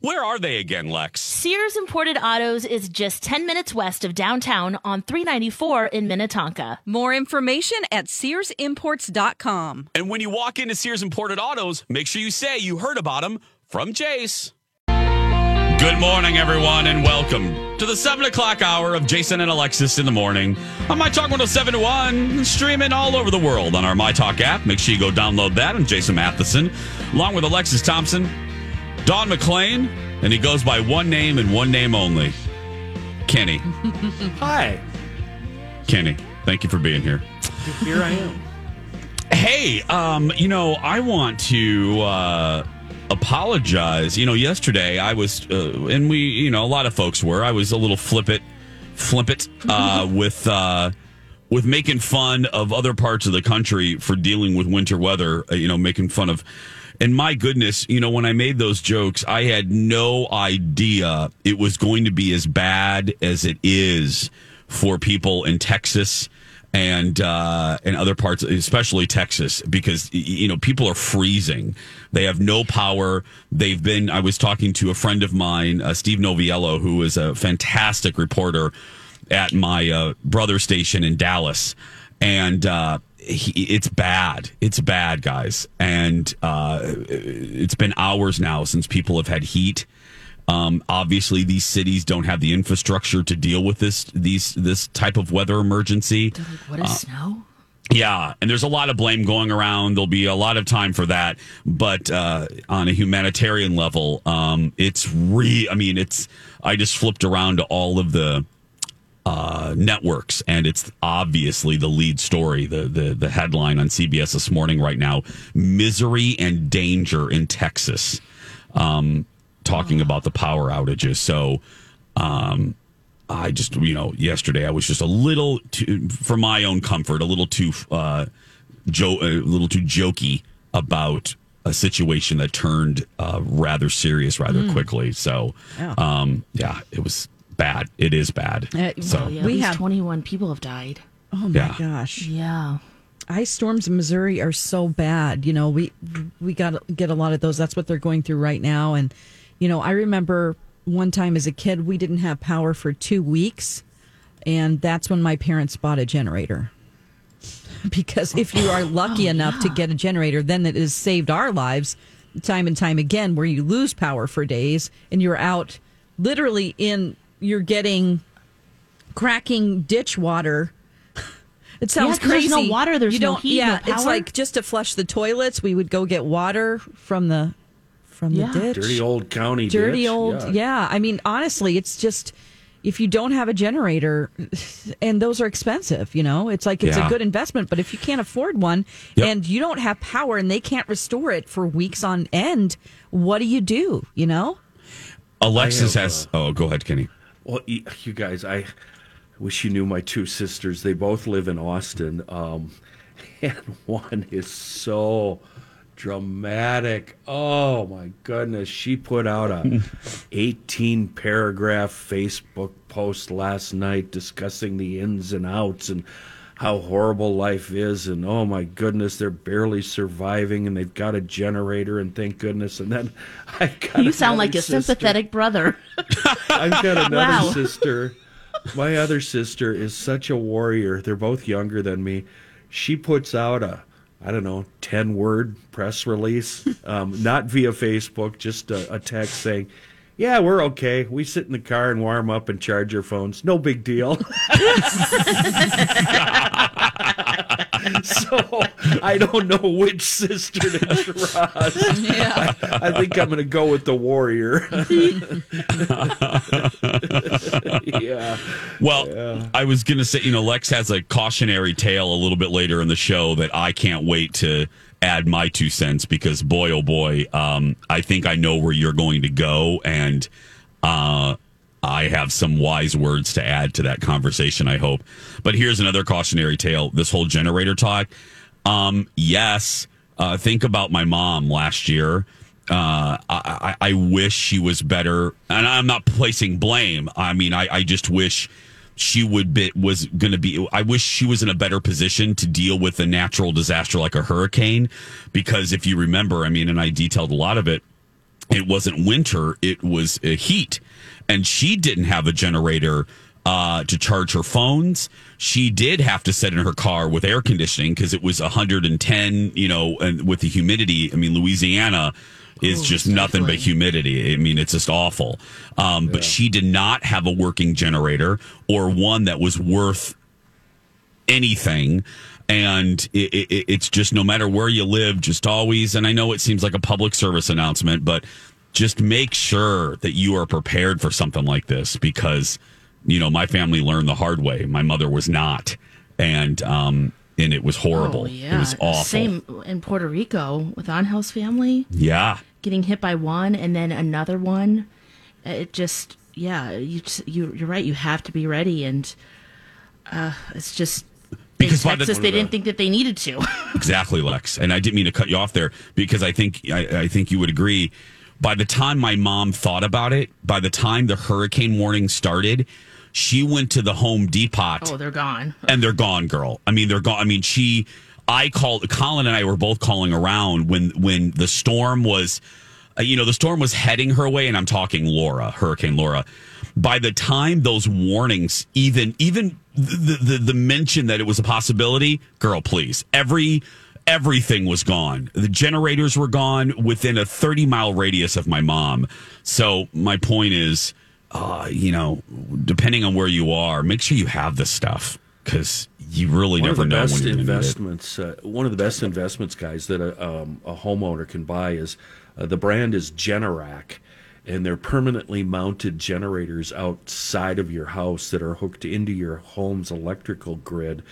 where are they again, Lex? Sears Imported Autos is just 10 minutes west of downtown on 394 in Minnetonka. More information at SearsImports.com. And when you walk into Sears Imported Autos, make sure you say you heard about them from Jace. Good morning, everyone, and welcome to the 7 o'clock hour of Jason and Alexis in the morning on My Talk 1071, streaming all over the world on our My Talk app. Make sure you go download that. I'm Jason Matheson, along with Alexis Thompson, Don McClain, and he goes by one name and one name only Kenny. Hi. Kenny, thank you for being here. Here I am. Hey, um, you know, I want to uh, apologize. You know, yesterday I was, uh, and we, you know, a lot of folks were. I was a little flippant, flippant uh, with uh, with making fun of other parts of the country for dealing with winter weather. Uh, you know, making fun of. And my goodness, you know, when I made those jokes, I had no idea it was going to be as bad as it is for people in Texas and uh, and other parts, especially Texas, because you know people are freezing. They have no power. They've been. I was talking to a friend of mine, uh, Steve Noviello, who is a fantastic reporter at my uh, brother station in Dallas, and. Uh, he, it's bad. It's bad, guys, and uh, it's been hours now since people have had heat. Um, obviously, these cities don't have the infrastructure to deal with this these this type of weather emergency. What is snow? Yeah, and there's a lot of blame going around. There'll be a lot of time for that, but uh, on a humanitarian level, um, it's re. I mean, it's. I just flipped around to all of the uh, networks, and it's obviously the lead story, the the the headline on CBS this morning right now: misery and danger in Texas. Um, talking about the power outages. So, um, I just, you know, yesterday I was just a little too, for my own comfort, a little too, uh, jo- a little too jokey about a situation that turned uh, rather serious rather quickly. So, um, yeah, it was bad. It is bad. Uh, so, Oh, yeah, We at least have- 21 people have died. Oh my Yeah. gosh. Yeah. Ice storms in Missouri are so bad. You know, we we got to get a lot of those. That's what they're going through right now. And you know, I remember one time as a kid, we didn't have power for two weeks, and that's when my parents bought a generator. Because if you are lucky enough to get a generator, then it has saved our lives time and time again. Where you lose power for days and you're out, literally in you're getting cracking ditch water. It sounds there's crazy. no water, there's you no don't, heat, Yeah, no it's like just to flush the toilets, we would go get water from the from Yeah. the ditch. Dirty old county dirty ditch. old. Yeah. Yeah. I mean, honestly, it's just if you don't have a generator, and those are expensive, you know, it's like it's Yeah. a good investment. But if you can't afford one Yep. and you don't have power and they can't restore it for weeks on end, what do you do? You know? Alexis has. Uh, oh, go ahead, Kenny. Well, you guys, I wish you knew my two sisters. They both live in Austin, um, and one is so dramatic. Oh my goodness, she put out a 18 paragraph Facebook post last night discussing the ins and outs and how horrible life is and oh my goodness they're barely surviving and they've got a generator and thank goodness and then I got You sound like a sister- sympathetic brother. I've got another Wow. sister. My other sister is such a warrior. They're both younger than me. She puts out a, I don't know, 10 word press release, um, not via Facebook, just a, a text saying, yeah, we're okay. We sit in the car and warm up and charge our phones. No big deal. so I don't know which sister to trust. I, I think I'm going to go with the warrior. yeah. Well, I was going to say, you know, Lex has a cautionary tale a little bit later in the show that I can't wait to add my two cents because, boy, oh boy, um, I think I know where you're going to go. And uh, I have some wise words to add to that conversation, I hope. But here's another cautionary tale this whole generator talk. Um, yes, uh, think about my mom last year. Uh, I, I, wish she was better, and I'm not placing blame. I mean, I, I just wish she would be was going to be. I wish she was in a better position to deal with a natural disaster like a hurricane, because if you remember, I mean, and I detailed a lot of it. It wasn't winter; it was heat, and she didn't have a generator uh, to charge her phones. She did have to sit in her car with air conditioning because it was 110, you know, and with the humidity. I mean, Louisiana is just nothing but humidity. I mean, it's just awful. Um, But she did not have a working generator or one that was worth anything. And it, it, it's just no matter where you live, just always, and I know it seems like a public service announcement, but just make sure that you are prepared for something like this because, you know, my family learned the hard way. My mother was not. And, um, and it was horrible. Oh, yeah. It was awful. Same in Puerto Rico with Angel's family Yeah. getting hit by one and then another one. It just, yeah, you, you you're right. You have to be ready, and uh, it's just Because by in the- Texas they didn't think that they needed to. Exactly, Lex. And I didn't mean to cut you off there because I think I, I think you would agree. By the time my mom thought about it, by the time the hurricane warning started, she went to the Home Depot oh, they're gone. and they're gone, girl. I mean, they're gone. I mean, she. I called Colin and I were both calling around when when the storm was, uh, you know, the storm was heading her way, and I'm talking Laura, Hurricane Laura. By the time those warnings, even even the the, the mention that it was a possibility, girl, please, every everything was gone. The generators were gone within a 30 mile radius of my mom. So my point is, uh, you know, depending on where you are, make sure you have this stuff because you really one never of the know best when you're going to need it. investments uh, one of the best investments guys that a, um, a homeowner can buy is uh, the brand is generac and they're permanently mounted generators outside of your house that are hooked into your home's electrical grid.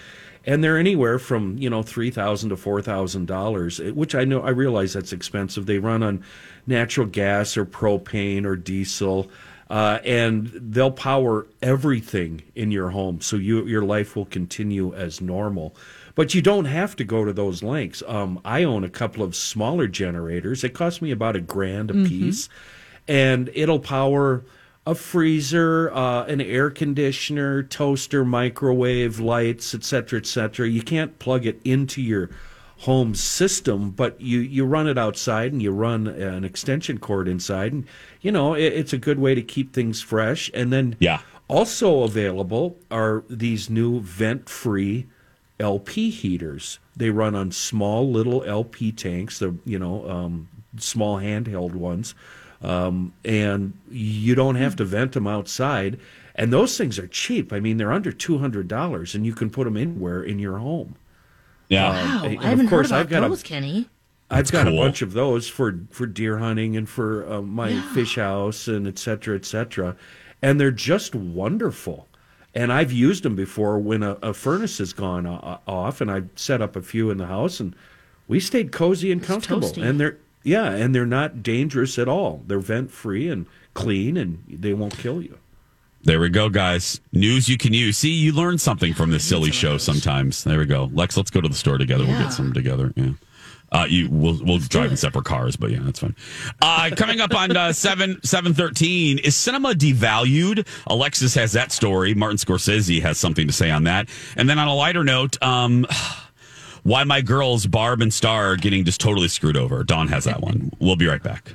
And they're anywhere from you know three thousand to four thousand dollars which i know i realize that's expensive. They run on natural gas or propane or diesel uh, and they'll power everything in your home so you your life will continue as normal. But you don't have to go to those lengths. Um, i own a couple of smaller generators. It cost me about a grand a piece and it'll power a freezer uh, an air conditioner toaster microwave lights etc etc you can't plug it into your home system, but you, you run it outside and you run an extension cord inside, and you know it, it's a good way to keep things fresh. And then Yeah. also available are these new vent-free LP heaters. They run on small little LP tanks. They're you know um, small handheld ones, um, and you don't have to vent them outside. And those things are cheap. I mean, they're under two hundred dollars, and you can put them anywhere in your home. Yeah. Um, wow, and I haven't of course, heard about I've got a- those, Kenny. I've got cool. a bunch of those for for deer hunting and for uh, my fish house and et cetera, et cetera. and they're just wonderful. And I've used them before when a, a furnace has gone o- off, and I've set up a few in the house, and we stayed cozy and comfortable. toasty. And they're yeah, and they're not dangerous at all. They're vent free and clean, and they won't kill you. There we go, guys. News you can use. See, you learn something from this silly show sometimes. There we go. Lex, let's go to the store together. We'll get some together. Yeah. Uh, you we'll we'll drive in separate cars, but yeah, that's fine. Uh, coming up on uh, seven seven thirteen is cinema devalued. Alexis has that story. Martin Scorsese has something to say on that. And then on a lighter note, um, why my girls Barb and Star are getting just totally screwed over. Don has that one. We'll be right back.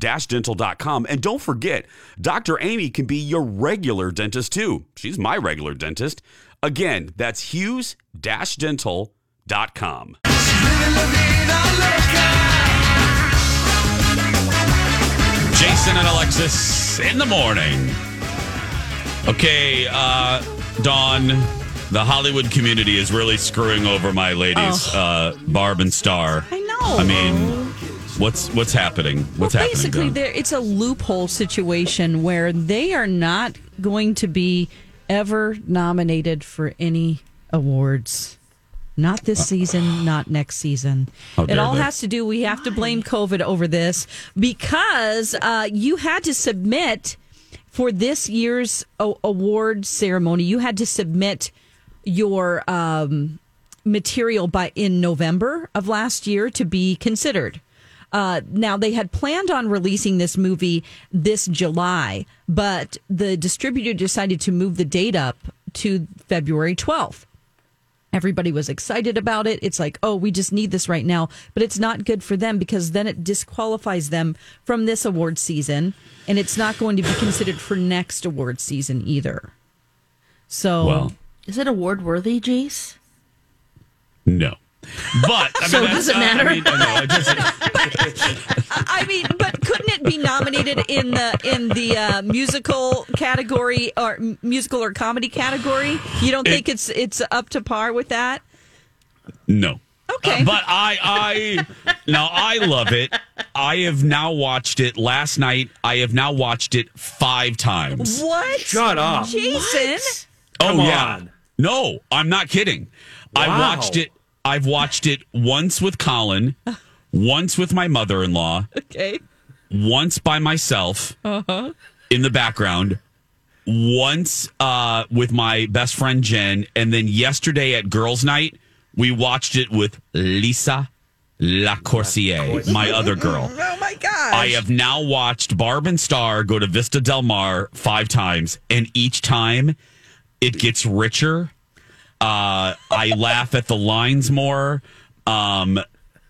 hughes-dental.com. And don't forget, Dr. Amy can be your regular dentist too. She's my regular dentist. Again, that's hughes-dental.com. Jason and Alexis in the morning. Okay, uh, Dawn, the Hollywood community is really screwing over my ladies, uh, Barb and Star. I know. I mean, what's what's happening? What's well, happening? basically, there it's a loophole situation where they are not going to be ever nominated for any awards. Not this season, not next season. It all they. has to do. We have to blame COVID over this because uh, you had to submit for this year's award ceremony. You had to submit your um, material by in November of last year to be considered. Uh, now they had planned on releasing this movie this July, but the distributor decided to move the date up to February 12th. Everybody was excited about it. It's like, oh, we just need this right now. But it's not good for them because then it disqualifies them from this award season. And it's not going to be considered for next award season either. So, well, Is it award worthy, Jace? no. But I So mean, does it matter? Uh, I mean, no, it doesn't. I mean, but couldn't it be nominated in the in the uh, musical category or musical or comedy category? You don't think it's it's up to par with that? No. Okay. Uh, but I, I, now I love it. I have now watched it last night. I have now watched it five times. What? Shut up. Jason. Oh Come yeah. on. No, I'm not kidding. I watched it. I've watched it once with Colin, once with my mother-in-law, Okay. once by myself in the background, once uh, with my best friend Jen, and then yesterday at girls' night we watched it with Lisa Lacourcier, my other girl. Oh my gosh. I have now watched Barb and Star go to Vista Del Mar five times, and each time it gets richer. Uh, I laugh at the lines more. Um,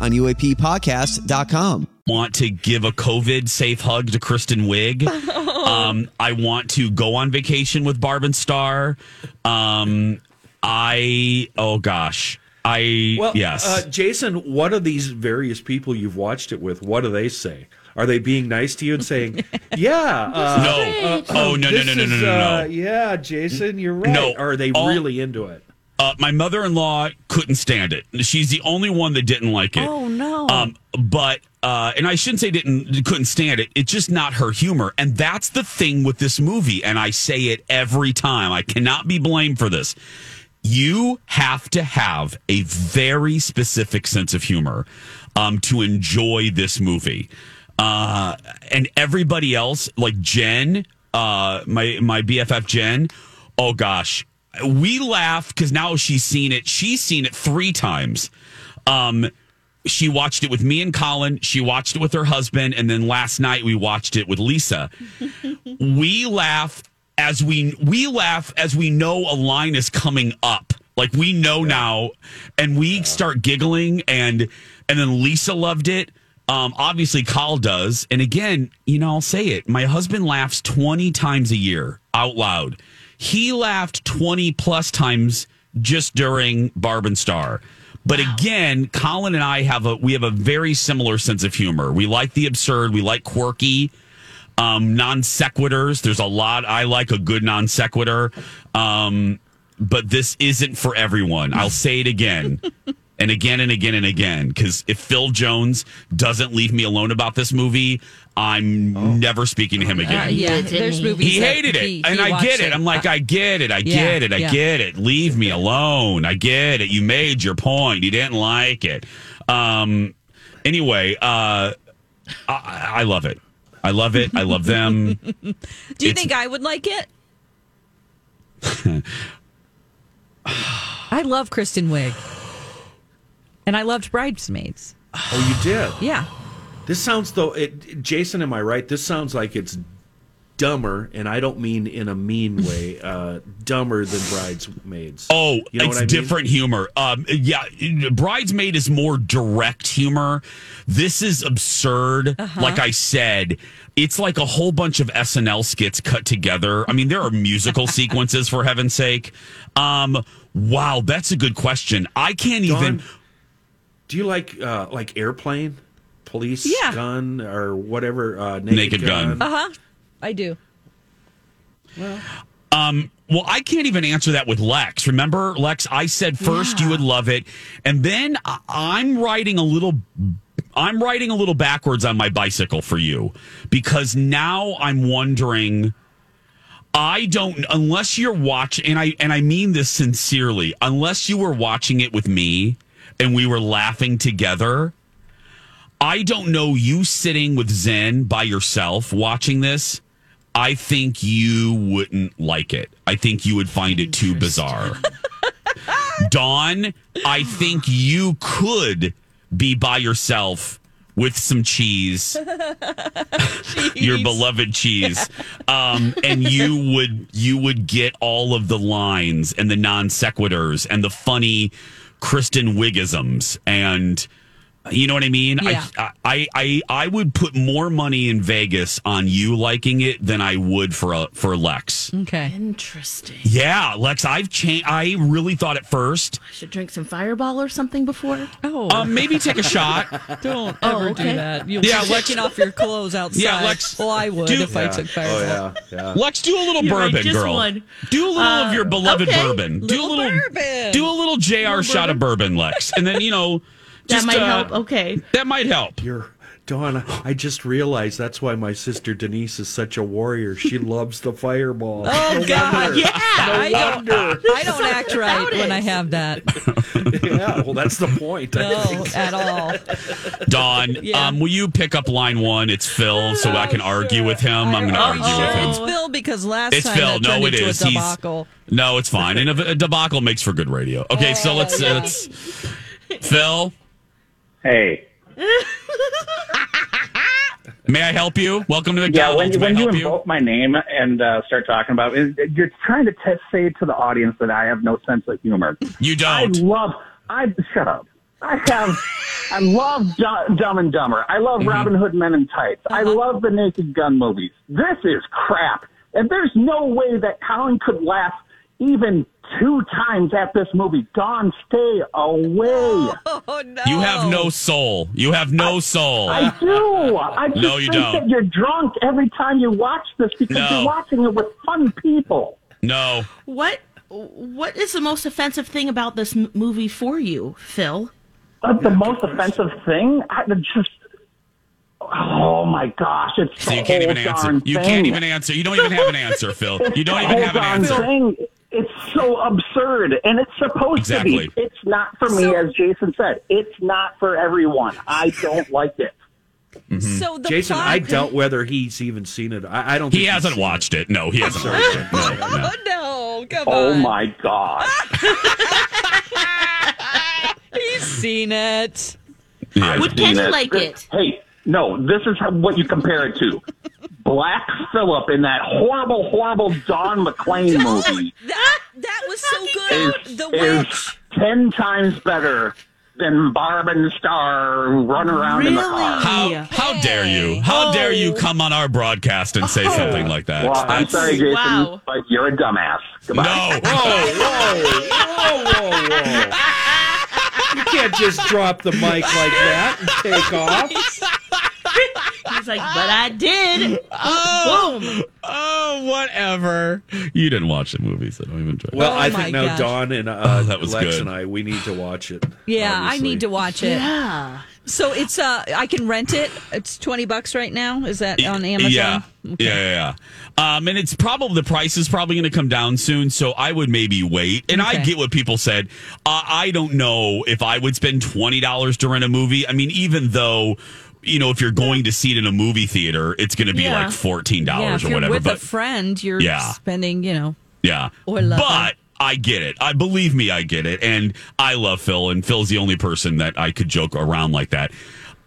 on UAPpodcast.com. want to give a COVID safe hug to Kristen Wiig. Um, I want to go on vacation with Barb and Star. Um, I oh gosh, I Well, yes. uh, Jason, what are these various people you've watched it with? What do they say? Are they being nice to you and saying, "Yeah, uh, no, uh, oh no no this no no no is, no uh, yeah, Jason, you're right." No, or are they all- really into it? Uh, my mother-in-law couldn't stand it. She's the only one that didn't like it. Oh, no. Um, but uh, and I shouldn't say didn't couldn't stand it. It's just not her humor, and that's the thing with this movie. And I say it every time. I cannot be blamed for this. You have to have a very specific sense of humor um, to enjoy this movie. Uh, and everybody else, like Jen, uh, my my BFF Jen. Oh gosh, we laugh because now she's seen it. She's seen it three times. Um, she watched it with me and Colin. She watched it with her husband, and then last night we watched it with Lisa. we laugh as we we laugh as we know a line is coming up. Like we know now, and we start giggling, and and then Lisa loved it. Um, obviously, Carl does, and again, you know, I'll say it. My husband laughs twenty times a year out loud. He laughed twenty plus times just during Barb and Star. But again, Colin and I have a we have a very similar sense of humor. We like the absurd. We like quirky um, non sequiturs. There's a lot. I like a good non sequitur. Um, but this isn't for everyone. I'll say it again and again and again and again. Because if Phil Jones doesn't leave me alone about this movie, I'm never speaking to him again. Uh, yeah, did, didn't there's he? movies. He hated it, he- and he I watched get it. I'm like, I get it, I Yeah, get it, I yeah. get it. Leave me alone. I get it. You made your point. You didn't like it. Um. Anyway, uh, I, I love it. I love it. I love them. Do you It's- think I would like it? I love Kristen Wiig, and I loved Bridesmaids. Oh, you did. Yeah, This sounds though, it, Jason. Am I right? This sounds like it's dumber, and I don't mean in a mean way. Uh, dumber than Bridesmaids. Oh, You know it's what I mean? different humor. Um, yeah, Bridesmaid is more direct humor. This is absurd. Uh-huh. Like I said, it's like a whole bunch of SNL skits cut together. I mean, there are musical sequences for heaven's sake. Um, wow, that's a good question. I can't even. Do you like uh, like airplane, police Yeah. gun, or whatever? Uh, naked, Naked Gun. uh huh. I do. Well, well, I can't even answer that with Lex. Remember, Lex, I said first you would love it, and then I- I'm riding a little. I'm riding a little backwards on my bicycle for you because now I'm wondering. I don't unless you're watching, and I and I mean this sincerely. Unless you were watching it with me and we were laughing together, I don't know you sitting with Zen by yourself watching this. I think you wouldn't like it. I think you would find it too bizarre. Dawn, I think you could be by yourself with some cheese, your beloved cheese, um, and you would you would get all of the lines and the non sequiturs and the funny Kristen Wiggisms and. You know what I mean? Yeah. I, I I I would put more money in Vegas on you liking it than I would for a, for Lex. Okay. Interesting. Yeah, Lex, I've changed. I really thought at first, I should drink some Fireball or something before. Oh, um, maybe take a shot. don't Oh, ever okay. do that. You'll Yeah, be Lex- taking off your clothes outside. Yeah, Lex, Well, I would do- if I took Fireball. Oh yeah, yeah. Lex, do a little You're right, bourbon, just girl. one. Do a little of your beloved okay. bourbon. do a Little little bourbon. Do a little Jr. shot of bourbon, Lex, and then you know That might uh, help. Okay. That might help. You're Dawn, I just realized that's why my sister Denise is such a warrior. She loves the fireball. Oh No God! wonder. Yeah, No I don't. I don't act right when I have that. yeah, well, that's the point. No, at all. Dawn, Yeah. um, will you pick up line one? It's Phil, so I can argue with him. I'm going to argue with him. It's Phil because last It's time Phil. that No, turned it into is. a He's no, it's fine. And a, a debacle makes for good radio. Okay, so let's uh, let's. Phil, Hey, may I help you? Welcome to the yeah, when, when you help you? invoke my name and uh, start talking about it, you're trying to t- say to the audience that I have no sense of humor. You don't. I love. I shut up. I have. I love Du- Dumb and Dumber. I love Mm-hmm. Robin Hood Men in Tights. I Uh-huh. love the Naked Gun movies. This is crap, and there's no way that Colin could laugh even two times at this movie. Don, stay away. Oh no! You have no soul. You have no soul. I do. I just No, you think don't. that you're drunk every time you watch this because No. you're watching it with fun people. No. What what is the most offensive thing about this m- movie for you, Phil? But the most offensive thing, I just. Oh my gosh! It's So you can't even answer. You thing. can't even answer. You don't even have an answer, Phil. You don't even have an answer. Thing. It's so absurd, and it's supposed Exactly. to be. It's not for me, as Jason said. It's not for everyone. I don't like it. Mm-hmm. So the Jason, plot- I doubt whether he's even seen it. I, I don't. He think he's hasn't watched it. No, he hasn't Sorry, watched it. No, no. Oh no! Come Oh on. my god! He's seen it. Yeah. Would seen Kenny like it? Hey, no, this is how, what you compare it to. Black Phillip in that horrible, horrible Don McClane movie That that was so good. is, the is witch. ten times better than Barb and Star run around in the car. How, how dare you? How oh. dare you come on our broadcast and say oh. something like that? Well, I'm sorry, Jason, Wow. but you're a dumbass. Goodbye. No. Whoa, whoa, whoa, whoa! You can't just drop the mic like that and take off. He's like, but I did. Oh, Boom. oh, whatever. You didn't watch the movie, so don't even try. Well, Oh I think now gosh. Dawn and uh, Oh, that was Lex good. and I, we need to watch it. Yeah, I need to watch it. Yeah. So it's uh, I can rent it. It's twenty bucks right now. Is that on Amazon? Yeah. Okay. Yeah, yeah, yeah. Um, and it's probably the price is probably going to come down soon, so I would maybe wait. And I get what people said. Uh, I don't know if I would spend twenty dollars to rent a movie. I mean, even though. You know, if you're going to see it in a movie theater, it's going to be Yeah. like fourteen Yeah, dollars if or you're whatever. with But a friend, you're Yeah. spending, you know. Yeah. Or lover. But I get it. I believe me, I get it. And I love Phil, and Phil's the only person that I could joke around like that.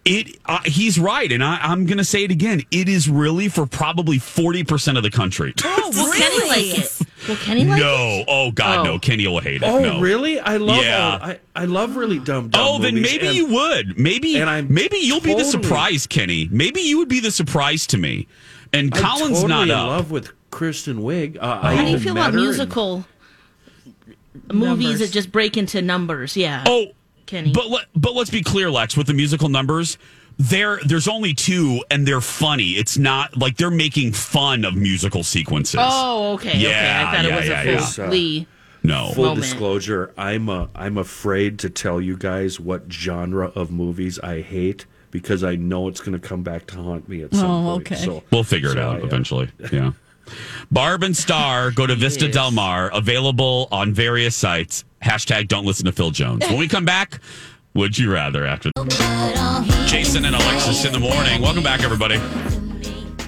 It, uh, he's right, and I, I'm going to say it again. It is really for probably forty percent of the country. Oh, will Kenny like it? Will Kenny like it? no, oh God, Oh. no. Kenny will hate it. Oh, no. really? I love. Yeah. all- I, I love really dumb. dumb Oh, then maybe and- you would. Maybe, and I'm maybe you'll be the surprise, Kenny. Maybe you would be the surprise to me. And I'm Colin's totally not in up. love with Kristen Wiig. Uh, I How do you even feel met about her and- musical movies Numbers. that just break into numbers? Yeah. Oh, Kenny. But let, but let's be clear, Lex. With the musical numbers, there there's only two, and they're funny. It's not like they're making fun of musical sequences. Oh, okay. okay. Yeah, I thought yeah, it was yeah, a yeah. fully. no. Full moment. disclosure, I'm uh, I'm afraid to tell you guys what genre of movies I hate because I know it's going to come back to haunt me at some Oh, point. okay. So We'll figure it so out I, uh, eventually. Yeah. Barb and Star go to Vista Del Mar, available on various sites. Hashtag don't listen to Phil Jones. When we come back, would you rather after Jason and Alexis in the morning? Welcome back, everybody.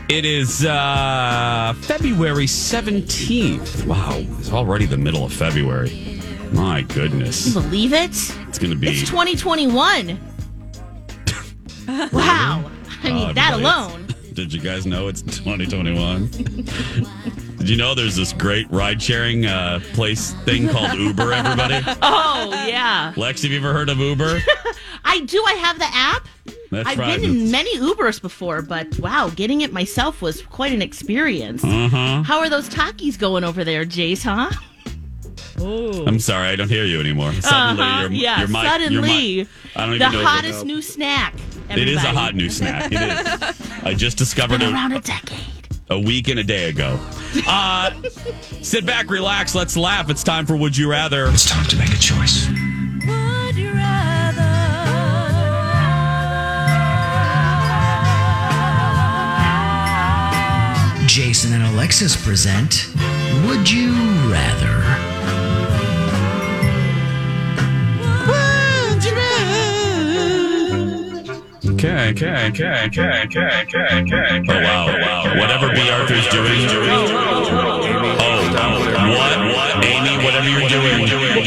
It is uh, February 17th. Wow, it's already the middle of February. My goodness. You Believe it? It's going to be. It's 2021. wow. I mean, Uh, that alone. Did you guys know it's 2021? Did you know there's this great ride sharing uh, place thing called Uber, everybody? Oh, yeah. Lex, have you ever heard of Uber? I do. I have the app. That's I've right. been in many Ubers before, but wow, getting it myself was quite an experience. Uh-huh. How are those Takis going over there, Jace, huh? I'm sorry, I don't hear you anymore. Suddenly, Uh-huh, your, yeah, your mic, your suddenly. mic, I don't the know. hottest new snack. Everybody. It is a hot new snack. It is. I just discovered it around a decade. A week and a day ago. Uh, sit back, relax, let's laugh. It's time for Would You Rather. It's time to make a choice. Would you rather? Jason and Alexis present Would You Rather? Okay, okay, okay, okay, okay, okay, okay. Oh wow, wow. Whatever B. Arthur's doing. Doing. Oh, what, what, Amy? Whatever you're doing. Doing.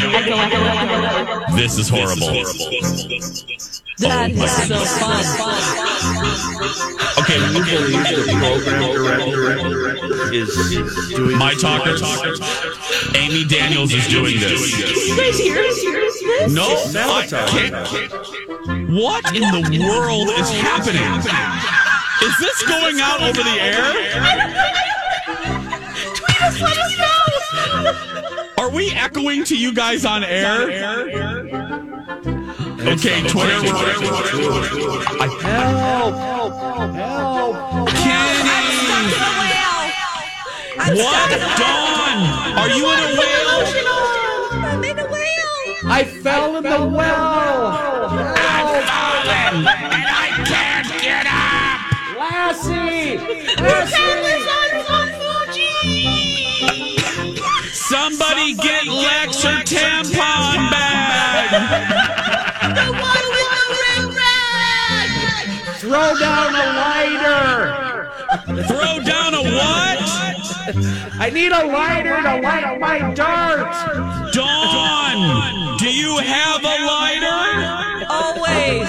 This is horrible. That oh, is so fun. Okay, You believe the program director is, is doing my this? talkers. Amy Daniels is doing this. You guys hear this? No, I can't. What in the world is happening? Is this going out over the air? Tweet us, let us know. Are we echoing to you guys on air? Okay, Twitter. I, Help! Help! Kenny! What? Dawn! Are you in a whale? I'm in a whale. I fell in the well! And I can't get up! Lassie! Somebody get Lex her tampon bag! Throw down a lighter! Throw down a what? I need a lighter to light up my dart. Dawn! Do you have a lighter? Always.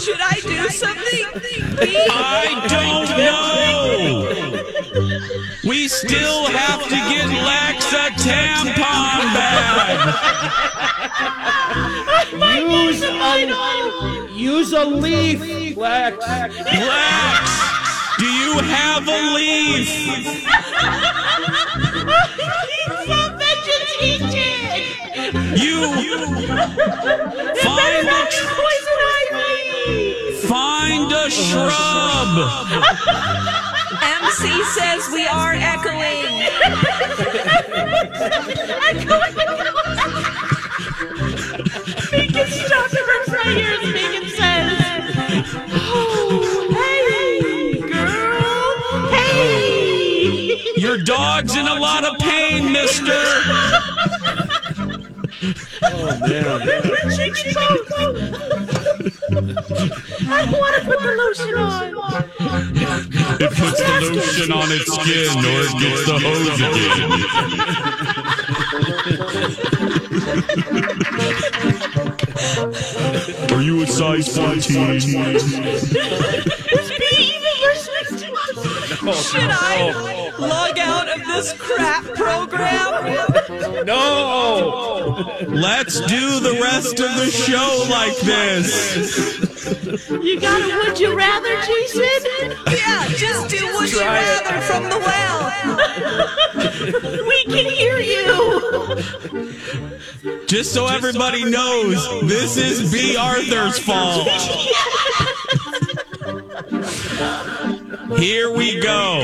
Should I do something? I don't know! We still have to get Lex a tampon bag! Use a, use a leaf, Lex! Lex! Do you have a leaf? You find a find a shrub. MC says we are echoing. Megan, stop the verse right here. As Megan says. Oh, hey, girl. Hey. Your dog's in a lot of pain, Mister. I want to put the lotion on. It puts the lotion on its skin, or it gets the hose again. Are you a size 14? Should I log out of this crap program? No! Let's do the rest of the show like this. You got a would you rather, Jason? Yeah, just do would you rather from the well. We can hear you. Just so everybody knows, this is B. Arthur's fault. Here we go.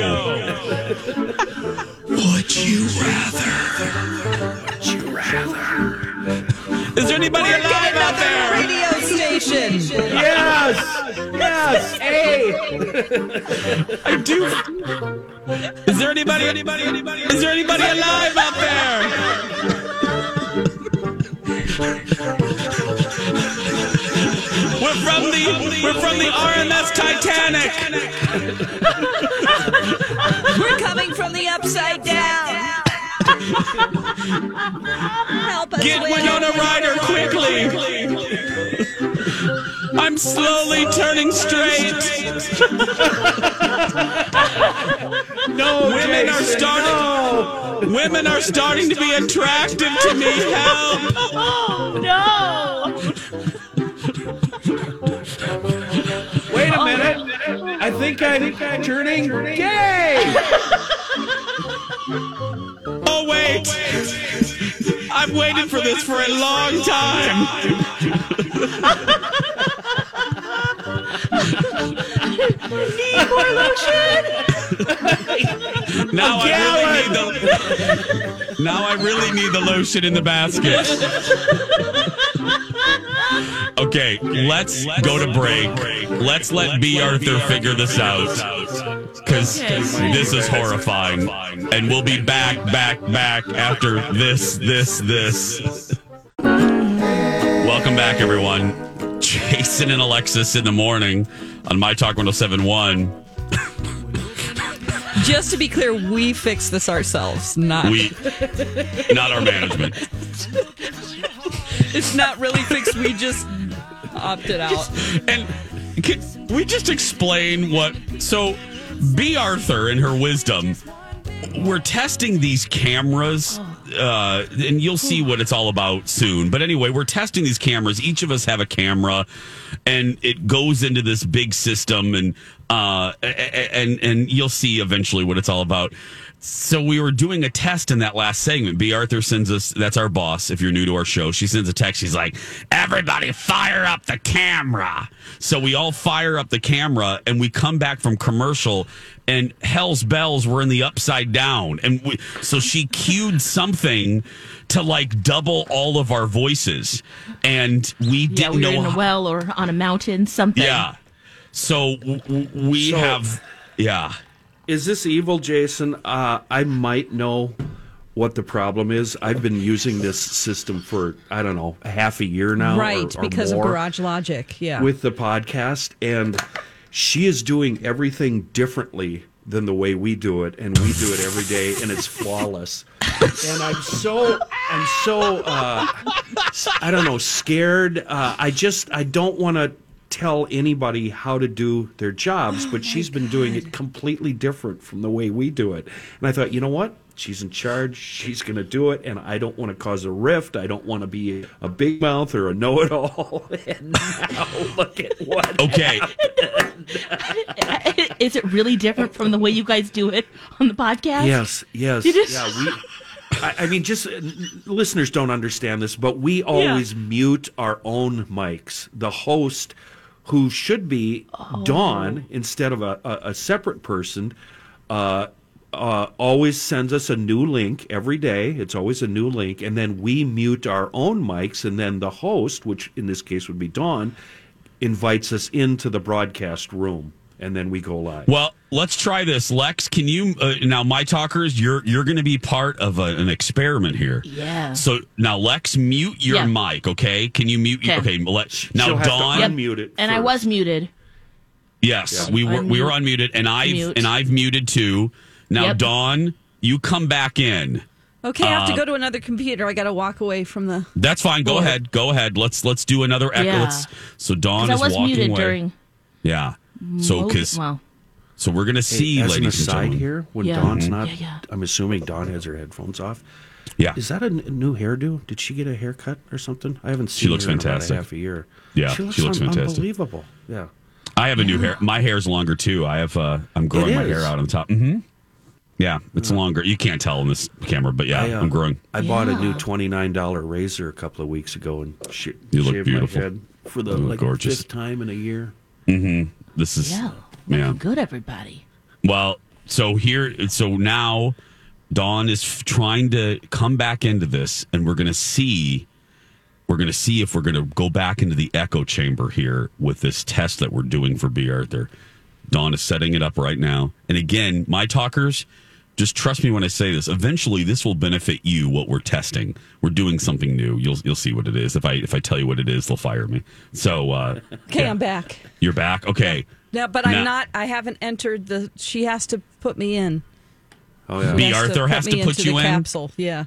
Would you rather? Would you rather? Is there anybody alive out there? Radio station. Yes! Yes! Hey! I do. Is there anybody? Anybody? Anybody? Is there anybody alive out there? We're from the we're from the RMS Titanic. We're coming from the upside down. Help us, Get Will. Winona Ryder quickly. I'm slowly turning straight. No, Women are Jason, starting. Women are starting to be attractive to me. Help! Oh, no. Minute! I think I'm turning gay! Oh wait! I've waited for this for a long time. Need more lotion? Now I really need the. Now I really need the lotion in the basket. Okay, let's go to break. Let's let B. Arthur figure this out because this is horrifying. And we'll be back, back, back after this, this, this. Welcome back, everyone. Jason and Alexis in the morning on My Talk 1071. Just to be clear, we fix this ourselves, not We, not our management. it's not really fixed. We just opted out. And can we just explain what? So, B. Arthur, in her wisdom, we're testing these cameras, uh, and you'll see what it's all about soon. But anyway, we're testing these cameras. Each of us have a camera, and it goes into this big system, and uh, and and you'll see eventually what it's all about. So we were doing a test in that last segment. B. Arthur sends us. That's our boss. If you're new to our show, she sends a text. She's like, "Everybody, fire up the camera." So we all fire up the camera, and we come back from commercial, and hell's bells were in the upside down, and we, so she cued something to like double all of our voices, and we Yeah, didn't we know. were in a well or on a mountain, something. yeah. So w- w- we So- have. Yeah. Is this evil, Jason? Uh, I might know what the problem is. I've been using this system for I don't know half a year now, right, or- or because more of Garage Logic. Yeah. with the podcast, and she is doing everything differently than the way we do it, and we do it every day, and it's flawless. and I'm so I'm so uh, I don't know scared. Uh, I just I don't want to tell anybody how to do their jobs, but she's been doing it completely different from the way we do it. And I thought, you know what? She's in charge. She's going to do it, and I don't want to cause a rift. I don't want to be a big mouth or a know-it-all. and now look at what. Okay. Is it really different from the way you guys do it on the podcast? Yes, yes, It is- yeah. We, I, I mean, just uh, listeners don't understand this, but we always mute our own mics. The host, who should be Dawn instead of a, a, a separate person, uh, uh, always sends us a new link every day. It's always a new link, and then we mute our own mics, and then the host, which in this case would be Dawn, invites us into the broadcast room, and then we go live. Well, let's try this. Lex, can you uh, now my talkers, you're you're going to be part of a, an experiment here. Yeah. So now Lex mute your Yeah. mic, okay? Can you mute Okay. okay, let, She'll now have Dawn unmute it And I was muted. Yes, we were we were unmuted and I've Mute. and I've muted too. Now Yep. Dawn, you come back in. okay, I have to Uh, go to another computer. I got to walk away from the. That's fine. Go Board. ahead. Go ahead. Let's let's do another echo. Yeah. Let's, so Dawn 'Cause is I was walking muted away. during. yeah. So because well, so we're gonna see, Hey, as an ladies and aside gentlemen. here, when Yeah. Dawn's Mhm. not, Yeah, yeah. I'm assuming Dawn has her headphones off. Yeah. Is that a new hairdo? Did she get a haircut or something? I haven't seen. She seen looks her in about fantastic. a half a year. Yeah, she looks, she looks un- fantastic. Unbelievable. Yeah. I have a new hair. My hair's longer too. I have. uh I'm growing my hair out on the top. hmm Yeah, it's longer. You can't tell in this camera, but yeah, I, uh, I'm growing. I bought a new twenty nine dollar razor a couple of weeks ago and sh- You look shaved beautiful. my head for the You look like gorgeous. fifth time in a year. This is yeah. yeah. Good, everybody. Well, so here, so now Dawn is f- trying to come back into this, and we're going to see. We're going to see if we're going to go back into the echo chamber here with this test that we're doing for B. Arthur. Dawn is setting it up right now. And again, my talkers, just trust me when I say this. Eventually, this will benefit you. What we're testing, we're doing something new. You'll you'll see what it is. If I if I tell you what it is, they'll fire me. So uh, Okay, yeah. I'm back. you're back. Okay. No, but Now- I'm not. I haven't entered the. She has to put me in. Oh yeah. B. Arthur put has me to put you the in? Capsule. Yeah.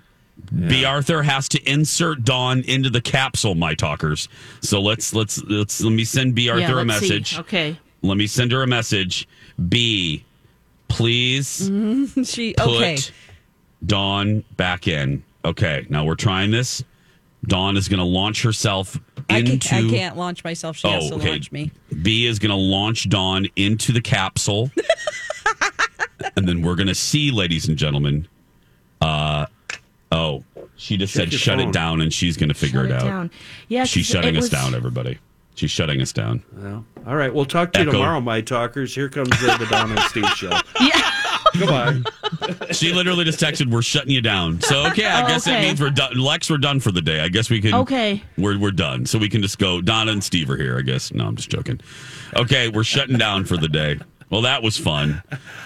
B. Arthur has to insert Dawn into the capsule, my talkers. So let's let's let's let me send B. Arthur yeah, a let's see. message. Okay. Let me send her a message. B, please She. put Okay. Dawn back in. Okay, now we're trying this. Dawn is going to launch herself I, into. can, I can't launch myself. She has to Oh, okay. launch me. B is going to launch Dawn into the capsule. and then we're going to see, ladies and gentlemen. Uh, oh, she just Check said shut phone. it down and she's going to figure Shut it out. down. Yeah, she's shutting it us down, everybody. She's shutting us down. Well, all right. We'll talk to you tomorrow, my talkers. Here comes uh, the Don and Steve show. Yeah. Goodbye. She literally just texted, "We're shutting you down." So okay, I Oh, guess that okay. means we're done. Lex, we're done for the day. I guess we can. Okay. we're we're done. So we can just go. Donna and Steve are here. I guess. No, I'm just joking. Okay, we're shutting down for the day. Well, that was fun.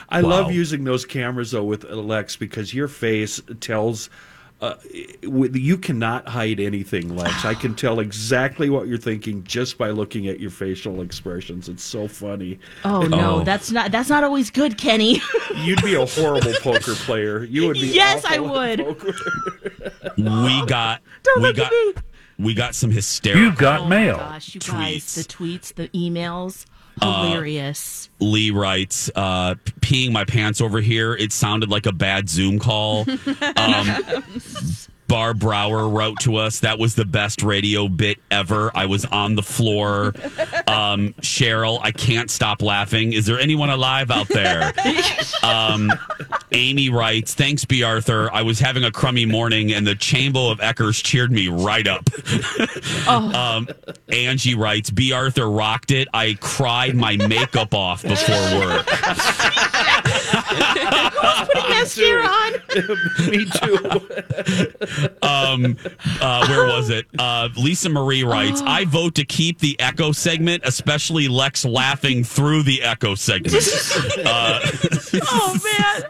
I Wow. love using those cameras though with Lex because your face tells. Uh, you cannot hide anything, Lex. I can tell exactly what you're thinking just by looking at your facial expressions. It's so funny. Oh no, Oh. that's not that's not always good, Kenny. You'd be a horrible poker player. You would be. yes, I awful at would. poker. We got. we look got. at me. We got some hysterical. oh my gosh, you guys, Tweets. the tweets, the emails, Uh, hilarious. Lee writes, uh, peeing my pants over here. It sounded like a bad Zoom call. Um, Barb Brower wrote to us, that was the best radio bit ever. I was on the floor. Um, Cheryl, I can't stop laughing. Is there anyone alive out there? Um, Amy writes, thanks, B. Arthur. I was having a crummy morning and the Chamber of Eckers cheered me right up. um, Angie writes, B. Arthur rocked it. I cried my makeup off before work. Putting mascara on. Me too. um, uh, where was it? Uh, Lisa Marie writes, I vote to keep the echo segment, especially Lex laughing through the echo segment. Uh, oh man.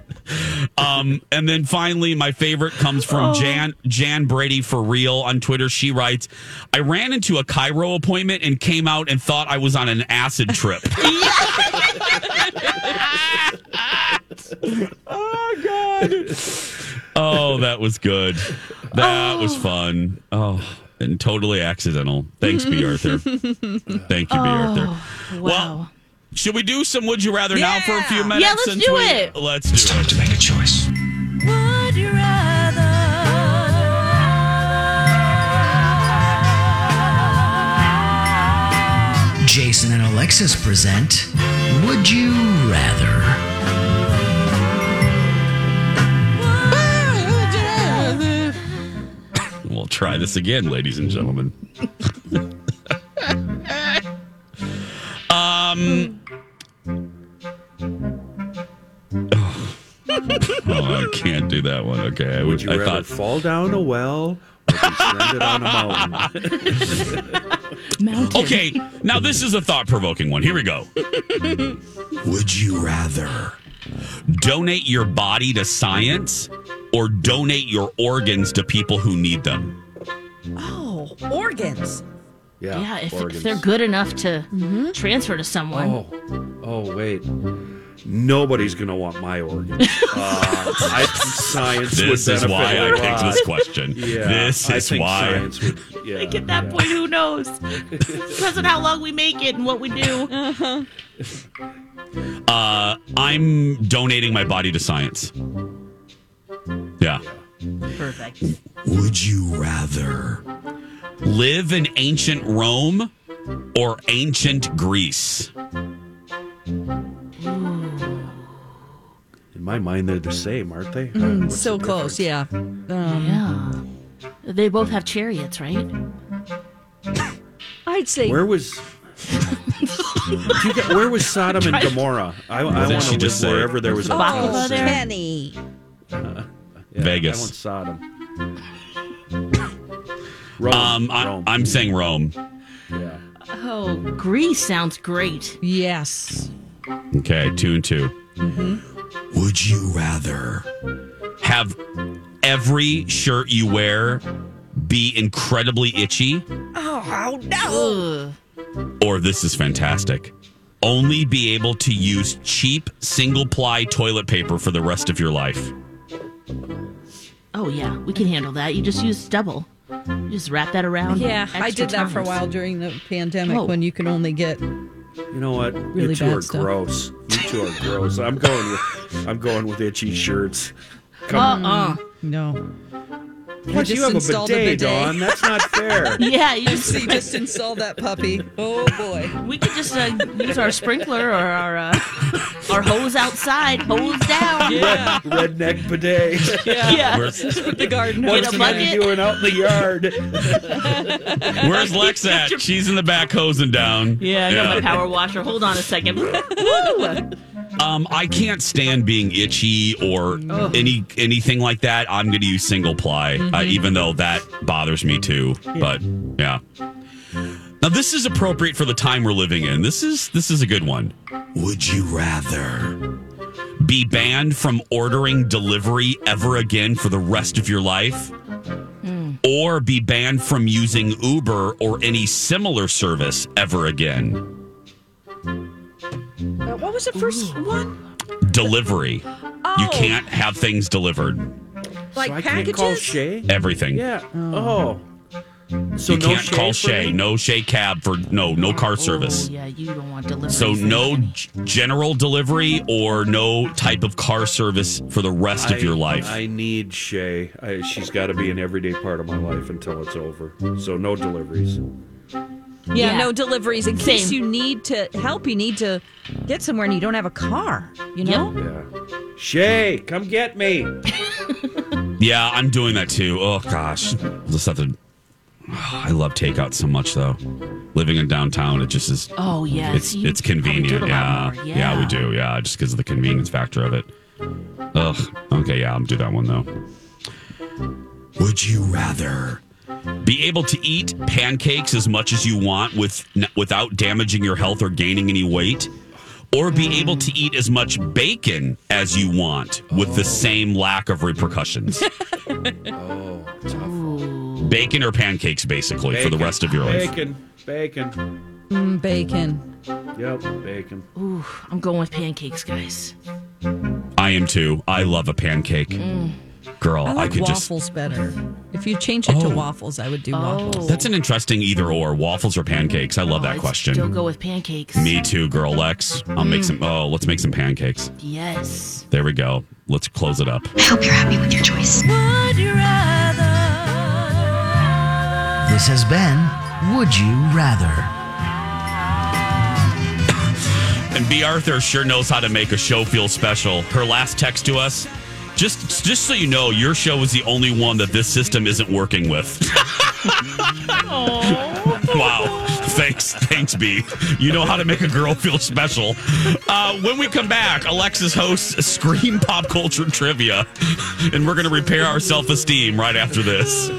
um, and then finally, my favorite comes from Jan Jan Brady for real on Twitter. She writes, I ran into a chiro appointment and came out and thought I was on an acid trip. oh God. Oh, that was good. That oh. was fun. Oh, and totally accidental. Thanks, B. Arthur. Thank you, B. Oh, Arthur. Wow. Well, should we do some Would You Rather now for a few minutes? Yeah, let's since do we- it. Let's do it. Time to make a choice. Would you rather? Jason and Alexis present Would You Rather? We'll try this again, ladies and gentlemen. um. Oh, I can't do that one. Okay, I, Would you I rather thought fall down a well or be stranded on a mountain? Mountain. Okay, now this is a thought provoking one. Here we go. Would you rather donate your body to science or donate your organs to people who need them? Oh, organs. Yeah, Yeah, if, if they're good enough to transfer to someone. Oh, oh, wait. Nobody's going to want my organs. Uh, I think science This would is benefit why a I lot. picked this question. Yeah, this I is think why. science would. Yeah, Like at that yeah. point, who knows? Depends on how long we make it and what we do. Uh, I'm donating my body to science. Yeah. Perfect. Would you rather live in ancient Rome or ancient Greece? In my mind, they're the same, aren't they? Mm, so the close, yeah. Um, Yeah. They both have chariots, right? I'd say Where was? You got- where was Sodom and Gomorrah? I, I did want to live just say? wherever there was a Baklava house. there? Kenny. Yeah, Vegas. I want Sodom. Rome. Um, I, Rome. I'm saying Rome. yeah. Oh, Greece sounds great. Yes. Okay, two and 2 Mm-hmm. Would you rather have every shirt you wear be incredibly itchy, Oh, no. Ugh. or this is fantastic? Only be able to use cheap single ply toilet paper for the rest of your life. Oh yeah, we can handle that. You just use double. You just wrap that around. Yeah, I did that for a times. while during the pandemic Oh. when you can only get. You know what? Really you two bad are stuff. gross. You two are gross. I'm going with I'm going with itchy shirts. Come on. Uh-uh. No. Plus, just you have a installed a bidet, bidet. Dawn. That's not fair. Yeah, you just, So you just installed that puppy. Oh, boy. we could just uh, use our sprinkler or our uh, our hose outside, hose down. Yeah. Redneck bidet. Yeah. Where's, Put the garden Get hose What are you doing out in the yard? where's Lex at? She's in the back hosing down. Yeah, I got my power washer. Hold on a second. Woo! Um, I can't stand being itchy or any anything like that. I'm going to use single ply, uh, even though that bothers me too. But yeah. Now this is appropriate for the time we're living in. This is this is a good one. Would you rather be banned from ordering delivery ever again for the rest of your life? Or be banned from using Uber or any similar service ever again? What was the first one? Delivery. You Oh. can't have things delivered. Like so I packages? can't call Shay. Everything. Yeah. Oh. oh. So you no can't Shay call for Shay. me? No Shay cab for no no car oh, service. Oh, yeah, you don't want delivery. So for no anything. g- general delivery or no type of car service for the rest of your life. I need Shay. I, she's got to be an everyday part of my life until it's over. So no deliveries. Yeah, Yeah. no deliveries in case you need to help. You need to get somewhere and you don't have a car. You know? Yeah. Shay, come get me. yeah, I'm doing that too. Oh gosh, just have to. I love takeout so much though. Living in downtown, it just is. Oh yeah, it's you it's probably do convenient. it a Yeah. yeah, we do. Yeah, just because of the convenience factor of it. Ugh. Okay, yeah, I'll do that one though. Would you rather be able to eat pancakes as much as you want with without damaging your health or gaining any weight? Or be able to eat as much bacon as you want with the same lack of repercussions. Oh, tough. bacon or pancakes, basically, for the rest of your life. Bacon. Bacon. Mm, bacon. Yep, bacon. Ooh, I'm going with pancakes, guys. I am too. I love a pancake. Girl, I I, like could just. waffles better. If you change it to Oh. waffles, I would do waffles. Oh. That's an interesting either or waffles or pancakes. I love oh, that I'd question. Still go with pancakes. Me too, girl. Lex, I'll make some. Oh, let's make some pancakes. Yes. There we go. Let's close it up. I hope you're happy with your choice. Would you rather? This has been Would You Rather? And B. Arthur sure knows how to make a show feel special. Her last text to us, just just so you know, your show is the only one that this system isn't working with. wow. Thanks, thanks, B. You know how to make a girl feel special. Uh, when we come back, Alexis hosts Scream Pop Culture Trivia, and we're going to repair our self esteem right after this.